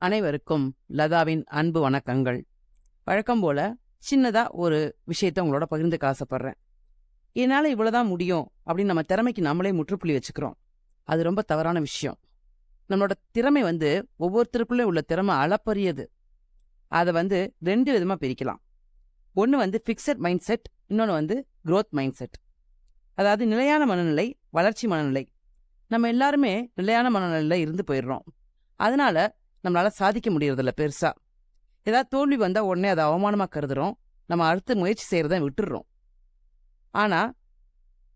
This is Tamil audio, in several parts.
அனைவருக்கும் லதாவின் அன்பு வணக்கங்கள். வழக்கம் போல சின்னதா ஒரு விஷயத்த உங்களோட பகிர்ந்துக்க ஆசைப்படுறேன். என்னால இவ்வளவுதான் முடியும் அப்படின்னு நம்ம திறமைக்கு நம்மளே முற்றுப்புள்ளி வச்சுக்கிறோம். அது ரொம்ப தவறான விஷயம். நம்மளோட திறமை வந்து ஒவ்வொருத்தருக்குள்ளே உள்ள திறமை அளப்பரியது. அதை வந்து ரெண்டு விதமா பிரிக்கலாம். ஒன்று வந்து ஃபிக்ஸட் மைண்ட் செட் இன்னொன்று வந்து க்ரோத் மைண்ட் செட் அதாவது நிலையான மனநிலை வளர்ச்சி மனநிலை. நம்ம எல்லாருமே நிலையான மனநிலையில் இருந்து போயிடுறோம். அதனால நம்மளால சாதிக்க முடியறதில்ல பெருசா. ஏதாவது தோல்வி வந்தா உடனே அதை அவமானமா கருதுறோம். நம்ம அடுத்து முயற்சி செய்யறத விட்டுடுறோம் ஆனா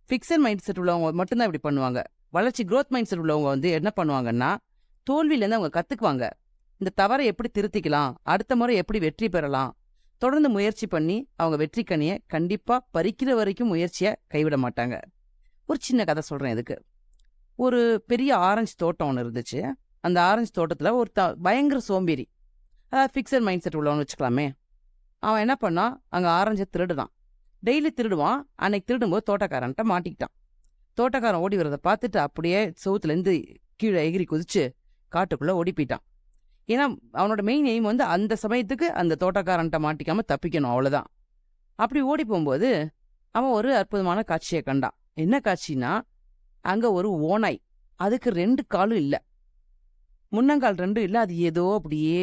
ஃபிக்ஸட் மைண்ட் செட் உள்ளவங்க மட்டும்தான் இப்படி பண்ணுவாங்க. வளர்ச்சி க்ரோத் மைண்ட் செட் உள்ளவங்க வந்து என்ன பண்ணுவாங்கன்னா தோல்வியிலேருந்து அவங்க கத்துக்குவாங்க. இந்த தவறை எப்படி திருத்திக்கலாம்? அடுத்த முறை எப்படி வெற்றி பெறலாம்? தொடர்ந்து முயற்சி பண்ணி அவங்க வெற்றி கனியை கண்டிப்பா பறிக்கிற வரைக்கும் முயற்சியை கைவிட மாட்டாங்க. ஒரு சின்ன கதை சொல்றேன் இதுக்கு. ஒரு பெரிய ஆரஞ்சு தோட்டம் ஒன்று இருந்துச்சு. அந்த ஆரஞ்சு தோட்டத்தில் ஒரு த பயங்கர சோம்பேறி. அதாவது ஃபிக்ஸட் மைண்ட் செட் உள்ளவன்னு வச்சுக்கலாமே. அவன் என்ன பண்ணான் அங்கே ஆரஞ்சை திருடுதான் டெய்லி திருடுவான். அன்னைக்கு திருடும்போது தோட்டக்காரன்ட்ட மாட்டிக்கிட்டான். தோட்டக்காரன் ஓடி வரதை பார்த்துட்டு அப்படியே செவுத்துலேருந்து கீழே எகிரி குதிச்சு காட்டுக்குள்ளே ஓடி போயிட்டான் ஏன்னா அவனோட மெயின் எய்ம் வந்து அந்த சமயத்துக்கு அந்த தோட்டக்காரன்ட்ட மாட்டிக்காம தப்பிக்கணும் அவ்வளோதான் அப்படி ஓடி போகும்போது அவன் ஒரு அற்புதமான காட்சியை கண்டான். என்ன காட்சினா அங்க ஒரு ஓநாய். அதுக்கு ரெண்டு காலும் இல்ல. முன்னங்கால் ரெண்டும் இல்ல அது ஏதோ அப்படியே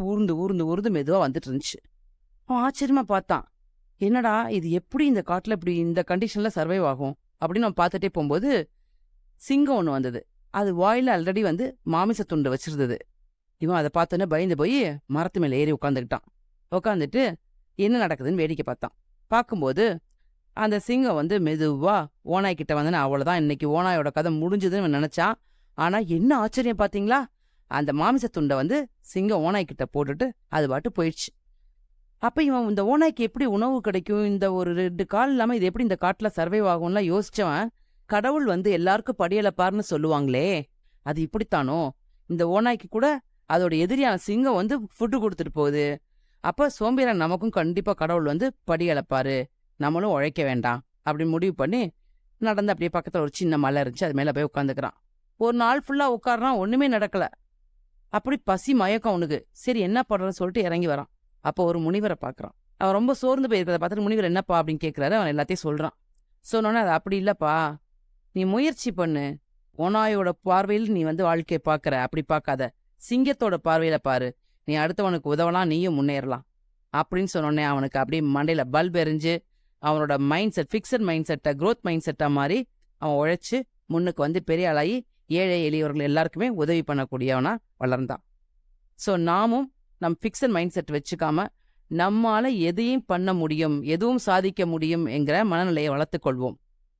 ஊர்ந்து ஊர்ந்து ஊர்ந்து மெதுவா வந்துட்டு இருந்துச்சு. அவன் ஆச்சரியமா பார்த்தான். என்னடா இது எப்படி இந்த காட்டுல இப்படி இந்த கண்டிஷன்ல சர்வைவ் ஆகும்? அப்படின்னு அவன் பார்த்துட்டே போகும்போது சிங்கம் ஒன்று வந்தது. அது வாயில் ஆல்ரெடி வந்து மாமிச துண்டு வச்சிருந்தது. இவன் அதை பார்த்தோன்னே பயந்து போய் மரத்து மேல ஏறி உட்காந்துக்கிட்டான் உட்காந்துட்டு என்ன நடக்குதுன்னு வேடிக்கை பார்த்தான். பார்க்கும்போது அந்த சிங்கம் வந்து மெதுவா ஓனாய்கிட்ட வந்தேன்னு அவ்வளோதான் இன்னைக்கு ஓனாயோட கதை முடிஞ்சதுன்னு நினைச்சான். ஆனா என்ன ஆச்சரியம் பாத்தீங்களா அந்த மாமிச துண்டை வந்து சிங்கம் ஓனாய்கிட்ட போட்டுட்டு அது பாட்டு போயிடுச்சு. அப்ப இவன் இந்த ஓனாய்க்கு எப்படி உணவு கிடைக்கும்? இந்த ஒரு ரெண்டு கால் இல்லாம இது எப்படி இந்த காட்டுல சர்வைவ் ஆகும்லாம் யோசிச்சவன் கடவுள் வந்து எல்லாருக்கும் படியலப்பார்னு சொல்லுவாங்களே அது இப்படித்தானோ? இந்த ஓனாய்க்கு கூட அதோட எதிரியான சிங்கம் வந்து ஃபுட்டு கொடுத்துட்டு போகுது. அப்ப சோம்பேறன் நமக்கும் கண்டிப்பா கடவுள் வந்து படியளப்பாரு. நம்மளும் உழைக்க வேண்டாம். அப்படின்னு முடிவு பண்ணி நடந்து அப்படியே பக்கத்துல ஒரு சின்ன மலை இருந்துச்சு. அது மேல போய் உட்காந்துக்கிறான் ஒரு நாள் ஃபுல்லா உட்கார்றான். ஒண்ணுமே நடக்கல. அப்படி பசி மயக்கம் அவனுக்கு சரி என்ன பண்றன்னு சொல்லிட்டு இறங்கி வரான். அப்போ ஒரு முனிவரை பார்க்குறான். அவன் ரொம்ப சோர்ந்து போயிருக்கிறத பார்த்துட்டு முனிவர் என்னப்பா அப்படின்னு கேட்குறாரு அவன் எல்லாத்தையும் சொல்றான். சொன்னோன்னே அது அப்படி இல்லப்பா. நீ முயற்சி பண்ணு. ஓனாயோட பார்வையில் நீ வந்து வாழ்க்கையை பார்க்குற. அப்படி பார்க்காத. சிங்கத்தோட பார்வையில பாரு. நீ அடுத்தவனுக்கு உதவலாம் நீயும் முன்னேறலாம். அப்படின்னு சொன்னோடனே அவனுக்கு அப்படியே மண்டையில பல்ப் எரிஞ்சு அவனோட மைண்ட் செட் ஃபிக்ஸட் மைண்ட் செட்டை க்ரோத் மைண்ட் செட்டாக மாதிரி அவன் உழைச்சு முன்னுக்கு வந்து பெரிய ஆளாகி ஏழை எளியவர்கள் எல்லாருக்குமே உதவி பண்ணக்கூடியவனா வளர்ந்தான் ஸோ நாமும் நம் ஃபிக்ஸட் மைண்ட் செட் வச்சுக்காம நம்மால எதையும் பண்ண முடியும் எதுவும் சாதிக்க முடியும் என்கிற மனநிலையை வளர்த்துக் கொள்வோம்.